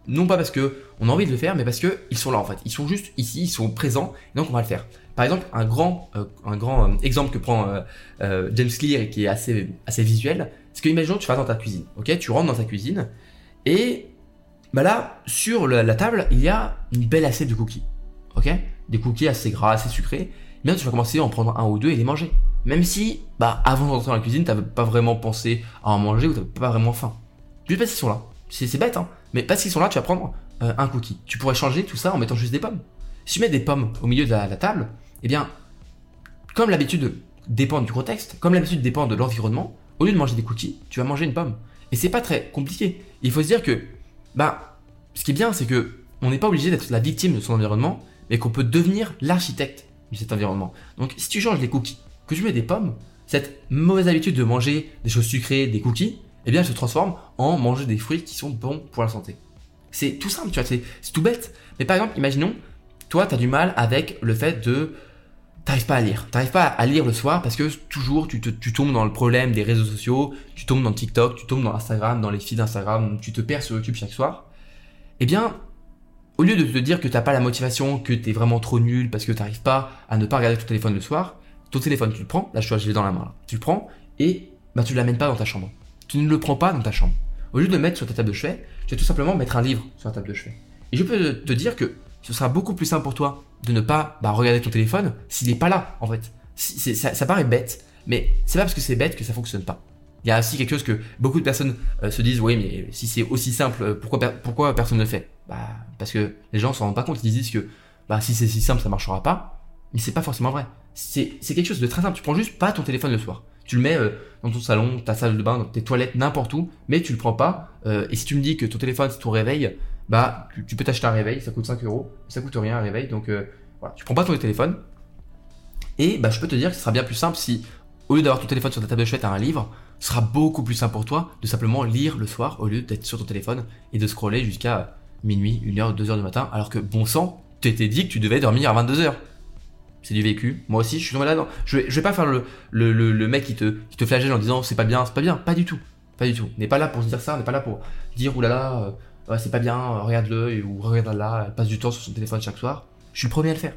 non pas parce que on a envie de le faire, mais parce que ils sont là en fait. Ils sont juste ici, ils sont présents, donc on va le faire. Par exemple, un grand, euh, un grand euh, exemple que prend James Clear et qui est assez, assez visuel, c'est que imaginons que tu vas dans ta cuisine, ok? Tu rentres dans ta cuisine et bah là, sur la, table, il y a une belle assiette de cookies. Ok? Des cookies assez gras, assez sucrés. Bien, tu vas commencer à en prendre un ou deux et les manger. Même si, bah, avant d'entrer dans la cuisine, t'avais pas vraiment pensé à en manger ou t'avais pas vraiment faim. Juste parce qu'ils sont là. C'est bête, hein. Mais parce qu'ils sont là, tu vas prendre euh, un cookie. Tu pourrais changer tout ça en mettant juste des pommes. Si tu mets des pommes au milieu de la, table, eh bien, comme l'habitude dépend du contexte, comme l'habitude dépend de l'environnement, au lieu de manger des cookies, tu vas manger une pomme. Et c'est pas très compliqué. Il faut se dire que bah, ce qui est bien, c'est que on n'est pas obligé d'être la victime de son environnement, mais qu'on peut devenir l'architecte de cet environnement. Donc, si tu changes les cookies, que tu mets des pommes, cette mauvaise habitude de manger des choses sucrées, des cookies, eh bien, elle se transforme en manger des fruits qui sont bons pour la santé. C'est tout simple, tu vois, c'est tout bête. Mais par exemple, imaginons, toi, tu as du mal avec le fait de t'arrives pas à lire. T'arrives pas à lire le soir parce que toujours tu, tu tombes dans le problème des réseaux sociaux, tu tombes dans TikTok, tu tombes dans Instagram, dans les feeds d'Instagram, tu te perds sur YouTube chaque soir. Eh bien, au lieu de te dire que t'as pas la motivation, que t'es vraiment trop nul parce que t'arrives pas à ne pas regarder ton téléphone le soir, ton téléphone tu le prends, là je, l'ai dans la main, tu le prends et bah tu l'amènes pas dans ta chambre. Tu ne le prends pas dans ta chambre. Au lieu de le mettre sur ta table de chevet, tu vas tout simplement mettre un livre sur la table de chevet. Et je peux te dire que ce sera beaucoup plus simple pour toi de ne pas bah, regarder ton téléphone s'il n'est pas là, en fait. Ça, paraît bête, mais c'est pas parce que c'est bête que ça fonctionne pas. Il y a aussi quelque chose que beaucoup de personnes euh, se disent, oui, mais si c'est aussi simple, pourquoi, pourquoi personne ne le fait? Bah, Parce que les gens s'en rendent pas compte, ils disent que bah, si c'est si simple, ça marchera pas. Mais c'est pas forcément vrai. C'est quelque chose de très simple. Tu prends juste pas ton téléphone le soir. Tu le mets euh, dans ton salon, ta salle de bain, dans tes toilettes, n'importe où, mais tu le prends pas. Euh, et si tu me dis que ton téléphone c'est ton réveil, bah tu, peux t'acheter un réveil, ça coûte 5 euros, ça coûte rien un réveil, donc euh, voilà, tu prends pas ton téléphone. Et bah je peux te dire que ce sera bien plus simple si au lieu d'avoir ton téléphone sur ta table de chevet, tu as un livre, ce sera beaucoup plus simple pour toi de simplement lire le soir au lieu d'être sur ton téléphone et de scroller jusqu'à minuit, 1h, 2h du matin, alors que bon sang, t'étais dit que tu devais dormir à 22h c'est du vécu. Moi aussi, je suis tombé là-dedans. Je vais, vais pas faire le, le, le, mec qui te, qui te flagelle en disant c'est pas bien, c'est pas bien. Pas du tout. Pas du tout. On n'est pas là pour se dire ça, on n'est pas là pour dire oulala, euh, c'est pas bien, regarde-le, ou regarde là, elle passe du temps sur son téléphone chaque soir. Je suis le premier à le faire.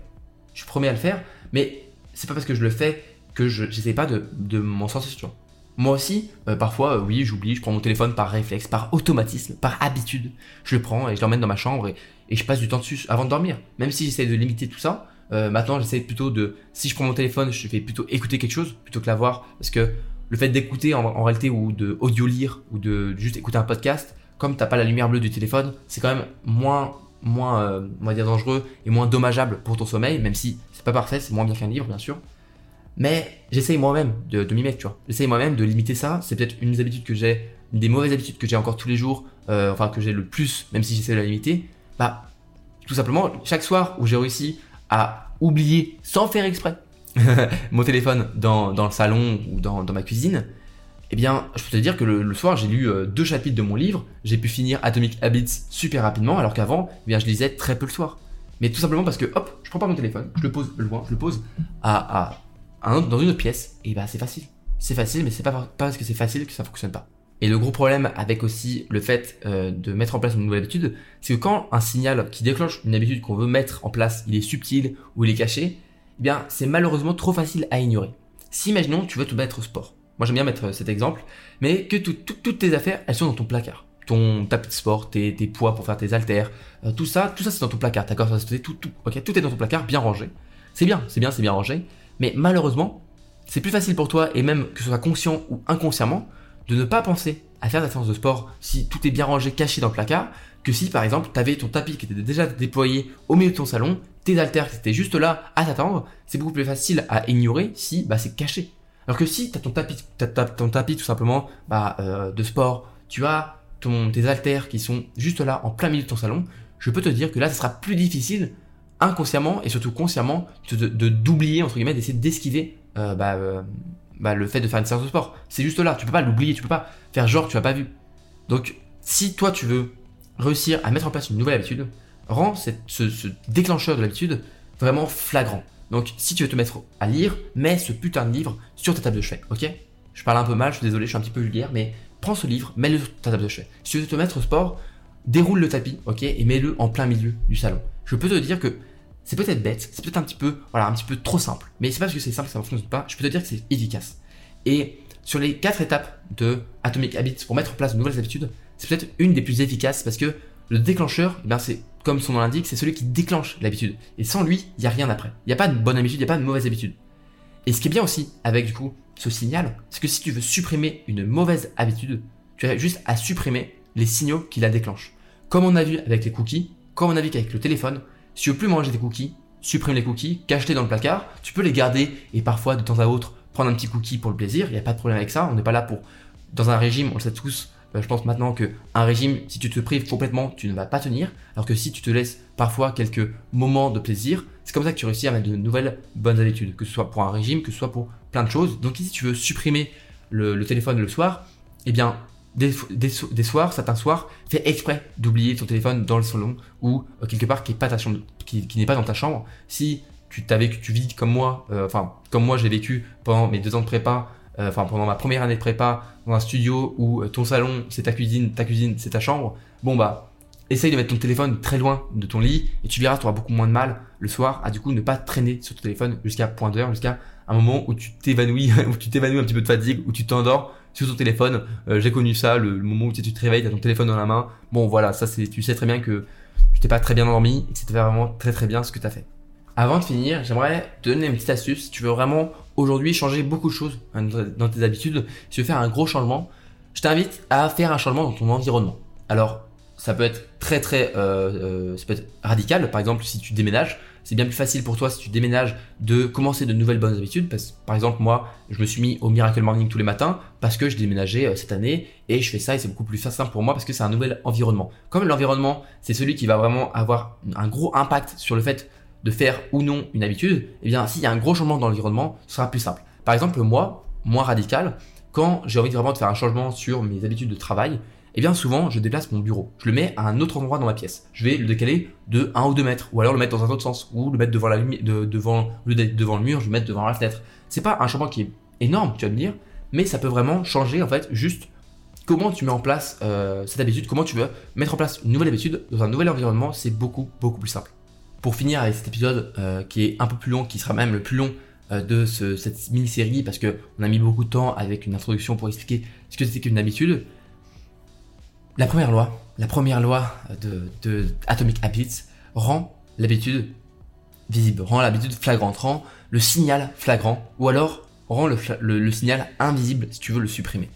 Je suis le premier à le faire, mais c'est pas parce que je le fais que je j'essaie pas de, de m'en sortir, Moi aussi, euh, parfois, euh, oui, j'oublie, je prends mon téléphone par réflexe, par automatisme, par habitude. Je le prends et je l'emmène dans ma chambre et, et, je passe du temps dessus avant de dormir. Même si j'essaie de limiter tout ça, euh, maintenant, j'essaie plutôt de, si je prends mon téléphone, je fais plutôt écouter quelque chose plutôt que la voir, parce que le fait d'écouter en, réalité ou de audio lire ou de juste écouter un podcast, comme t'as pas la lumière bleue du téléphone, c'est quand même moins moins euh, on va dire dangereux et moins dommageable pour ton sommeil, même si c'est pas parfait, c'est moins bien qu'un livre bien sûr. Mais j'essaye moi-même de, de m'y mettre, tu vois. J'essaye moi-même de limiter ça. C'est peut-être une des habitudes que j'ai, une des mauvaises habitudes que j'ai encore tous les jours, euh, enfin que j'ai le plus, même si j'essaie de la limiter. Bah, tout simplement, chaque soir où j'ai réussi à oublier, sans faire exprès, mon téléphone dans, dans, le salon ou dans, dans, ma cuisine, eh bien, je peux te dire que le, soir, j'ai lu euh, deux chapitres de mon livre, j'ai pu finir Atomic Habits super rapidement, alors qu'avant, eh je lisais très peu le soir. Mais tout simplement parce que, hop, je prends pas mon téléphone, je le pose loin, je le pose à, à, dans une autre pièce, et bah c'est facile. C'est facile, mais c'est pas, pas parce que c'est facile que ça fonctionne pas. Et le gros problème avec aussi le fait euh, de mettre en place une nouvelle habitude, c'est que quand un signal qui déclenche une habitude qu'on veut mettre en place, il est subtil ou il est caché, eh bien c'est malheureusement trop facile à ignorer. Si imaginons tu veux te mettre au sport, moi j'aime bien mettre cet exemple, mais que toutes tes affaires elles sont dans ton placard, ton tapis de sport, tes, poids pour faire tes haltères, euh, tout ça, tout ça c'est dans ton placard, d'accord tout, tout, tout est dans ton placard, bien rangé. C'est bien, c'est bien, c'est bien rangé, mais malheureusement c'est plus facile pour toi et même que ce soit conscient ou inconsciemment de ne pas penser à faire ta séance de sport si tout est bien rangé, caché dans le placard, que si par exemple tu avais ton tapis qui était déjà déployé au milieu de ton salon, tes haltères qui étaient juste là à t'attendre, c'est beaucoup plus facile à ignorer si bah, c'est caché. Alors que si tu as ton tapis, ton tapis tout simplement bah, euh, de sport, tu as ton, tes haltères qui sont juste là en plein milieu de ton salon, je peux te dire que là, ce sera plus difficile inconsciemment et surtout consciemment de d'oublier, entre guillemets, d'essayer d'esquiver euh, bah, euh, bah, le fait de faire une séance de sport. C'est juste là, tu peux pas l'oublier, tu peux pas faire genre tu as pas vu. Donc si toi tu veux réussir à mettre en place une nouvelle habitude, rends ce, déclencheur de l'habitude vraiment flagrant. Donc si tu veux te mettre à lire, mets ce putain de livre sur ta table de chevet, ok? Je parle un peu mal, je suis désolé, je suis un petit peu vulgaire, mais prends ce livre, mets-le sur ta table de chevet. Si tu veux te mettre au sport, déroule le tapis, ok? Et mets-le en plein milieu du salon. Je peux te dire que c'est peut-être bête, c'est peut-être un petit peu, voilà, un petit peu trop simple. Mais c'est pas parce que c'est simple que ça ne fonctionne pas. Je peux te dire que c'est efficace. Et sur les quatre étapes de Atomic Habits pour mettre en place de nouvelles habitudes, c'est peut-être une des plus efficaces parce que le déclencheur, eh c'est comme son nom l'indique, c'est celui qui déclenche l'habitude. Et sans lui, il n'y a rien après. Il n'y a pas de bonne habitude, il n'y a pas de mauvaise habitude. Et ce qui est bien aussi avec du coup ce signal, c'est que si tu veux supprimer une mauvaise habitude, tu as juste à supprimer les signaux qui la déclenchent. Comme on a vu avec les cookies, comme on a vu avec le téléphone, si tu veux plus manger tes cookies, supprime les cookies, cache-les dans le placard. Tu peux les garder et parfois de temps à autre prendre un petit cookie pour le plaisir. Il n'y a pas de problème avec ça. On n'est pas là pour. Dans un régime, on le sait tous. Euh, je pense maintenant que un régime, si tu te prives complètement, tu ne vas pas tenir. Alors que si tu te laisses parfois quelques moments de plaisir, c'est comme ça que tu réussis à mettre de nouvelles bonnes habitudes, que ce soit pour un régime, que ce soit pour plein de choses. Donc si tu veux supprimer le, téléphone le soir, eh bien des, des, soirs, certains soirs, fais exprès d'oublier ton téléphone dans le salon ou euh, quelque part qui n'est pas ta chambre, qui, n'est pas dans ta chambre. Si tu t'avais que tu vis comme moi, euh, enfin comme moi j'ai vécu pendant mes deux ans de prépa, euh, enfin pendant ma première année de prépa dans un studio où ton salon c'est ta cuisine, ta cuisine c'est ta chambre. Bon bah essaye de mettre ton téléphone très loin de ton lit et tu verras tu auras beaucoup moins de mal le soir à du coup ne pas traîner sur ton téléphone jusqu'à point d'heure, jusqu'à un moment où tu t'évanouis, où tu t'évanouis un petit peu de fatigue, où tu t'endors sur ton téléphone. Euh, j'ai connu ça, le, moment où tu, te réveilles, tu as ton téléphone dans la main. Bon, voilà, ça c'est, tu sais très bien que tu t'es pas très bien endormi et que c'était vraiment très très bien ce que tu as fait. Avant de finir, j'aimerais te donner une petite astuce. Si tu veux vraiment aujourd'hui changer beaucoup de choses dans tes habitudes, si tu veux faire un gros changement, je t'invite à faire un changement dans ton environnement. Alors, ça peut être très très euh, euh, ça peut être radical. Par exemple, si tu déménages, c'est bien plus facile pour toi si tu déménages de commencer de nouvelles bonnes habitudes. Par exemple, moi, je me suis mis au Miracle Morning tous les matins parce que je déménageais euh, cette année et je fais ça et c'est beaucoup plus simple pour moi parce que c'est un nouvel environnement. Comme l'environnement, c'est celui qui va vraiment avoir un gros impact sur le fait de faire ou non une habitude, eh bien, s'il y a un gros changement dans l'environnement, ce sera plus simple. Par exemple, moi, moins radical, quand j'ai envie vraiment de faire un changement sur mes habitudes de travail, et eh bien souvent je déplace mon bureau. Je le mets à un autre endroit dans ma pièce. Je vais le décaler de 1 ou 2 mètres, ou alors le mettre dans un autre sens, ou le mettre devant la lumière, devant, le devant le mur, je le mettre devant la fenêtre. C'est pas un changement qui est énorme, tu vas me dire, mais ça peut vraiment changer en fait juste comment tu mets en place euh, cette habitude, comment tu veux mettre en place une nouvelle habitude dans un nouvel environnement, c'est beaucoup beaucoup plus simple. Pour finir avec cet épisode euh, qui est un peu plus long, qui sera même le plus long euh, de cette mini-série parce que on a mis beaucoup de temps avec une introduction pour expliquer ce que c'est qu'une habitude. La première loi, la première loi de, Atomic Habits rend l'habitude visible, rend l'habitude flagrante, rend le signal flagrant, ou alors rend le, signal invisible si tu veux le supprimer.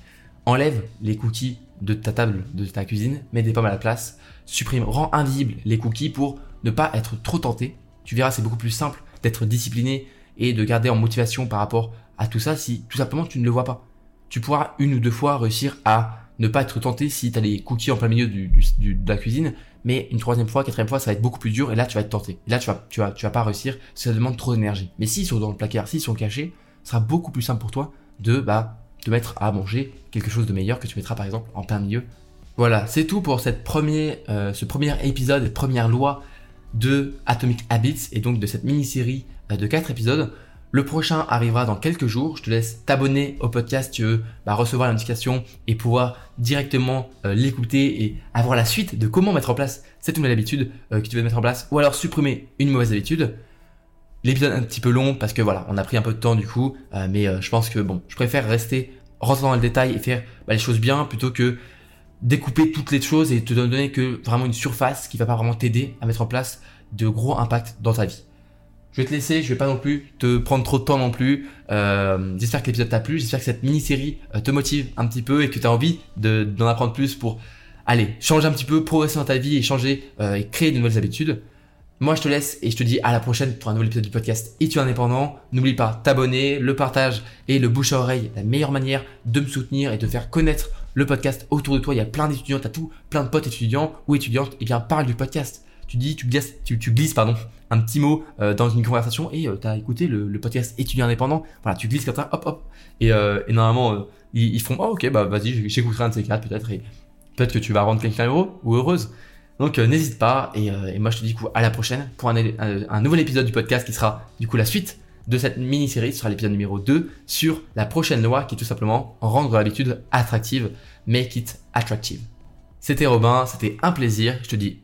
Enlève les cookies de ta table, de ta cuisine, mets des pommes à la place, supprime, rend invisible les cookies pour ne pas être trop tenté. Tu verras, c'est beaucoup plus simple d'être discipliné et de garder en motivation par rapport à tout ça si tout simplement tu ne le vois pas. Tu pourras une ou deux fois réussir à ne pas être tenté si tu as les cookies en plein milieu du, de la cuisine, mais une troisième fois, quatrième fois, ça va être beaucoup plus dur et là tu vas être tenté. là tu vas, tu vas, tu vas pas réussir, ça demande trop d'énergie. Mais s'ils sont dans le placard, s'ils sont cachés, ça sera beaucoup plus simple pour toi de bah te mettre à manger quelque chose de meilleur que tu mettras par exemple en plein milieu. Voilà, c'est tout pour cette premier, euh, ce premier épisode, première loi de Atomic Habits et donc de cette mini-série euh, de quatre épisodes. Le prochain arrivera dans quelques jours. Je te laisse t'abonner au podcast si tu veux bah, recevoir l'indication et pouvoir directement euh, l'écouter et avoir la suite de comment mettre en place cette nouvelle habitude euh, que tu veux mettre en place ou alors supprimer une mauvaise habitude. L'épisode est un petit peu long parce que voilà, on a pris un peu de temps du coup, euh, mais je pense que bon, je préfère rester rentrer dans le détail et faire bah, les choses bien plutôt que découper toutes les choses et te donner que vraiment une surface qui va pas vraiment t'aider à mettre en place de gros impacts dans ta vie. Je vais te laisser, je vais pas non plus te prendre trop de temps non plus. Euh, j'espère que l'épisode t'a plu, j'espère que cette mini-série euh, te motive un petit peu et que tu as envie d'en apprendre plus pour aller changer un petit peu, progresser dans ta vie et changer euh, et créer de nouvelles habitudes. Moi je te laisse et je te dis à la prochaine pour un nouvel épisode du podcast Et tu es indépendant. N'oublie pas t'abonner, le partage et le bouche à oreille, la meilleure manière de me soutenir et de faire connaître le podcast autour de toi. Il y a plein d'étudiants, t'as tout, plein de potes étudiants ou étudiantes, et eh bien parle du podcast tu dis, tu glisses, tu, glisses pardon, un petit mot euh, dans une conversation et euh, tu as écouté le, podcast étudiant indépendant. Voilà, tu glisses comme ça, hop, hop. Et, euh, normalement, ils, font, oh, ok, bah vas-y, j'écouterai un de ces quatre peut-être et peut-être que tu vas rendre quelqu'un heureux ou heureuse. Donc n'hésite pas et, moi je te dis coup à la prochaine pour un, un, nouvel épisode du podcast qui sera du coup la suite de cette mini-série, ce sera l'épisode numéro 2 sur la prochaine loi qui est tout simplement rendre l'habitude attractive, make it attractive. C'était Robin, c'était un plaisir, je te dis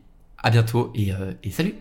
à bientôt et, euh, et salut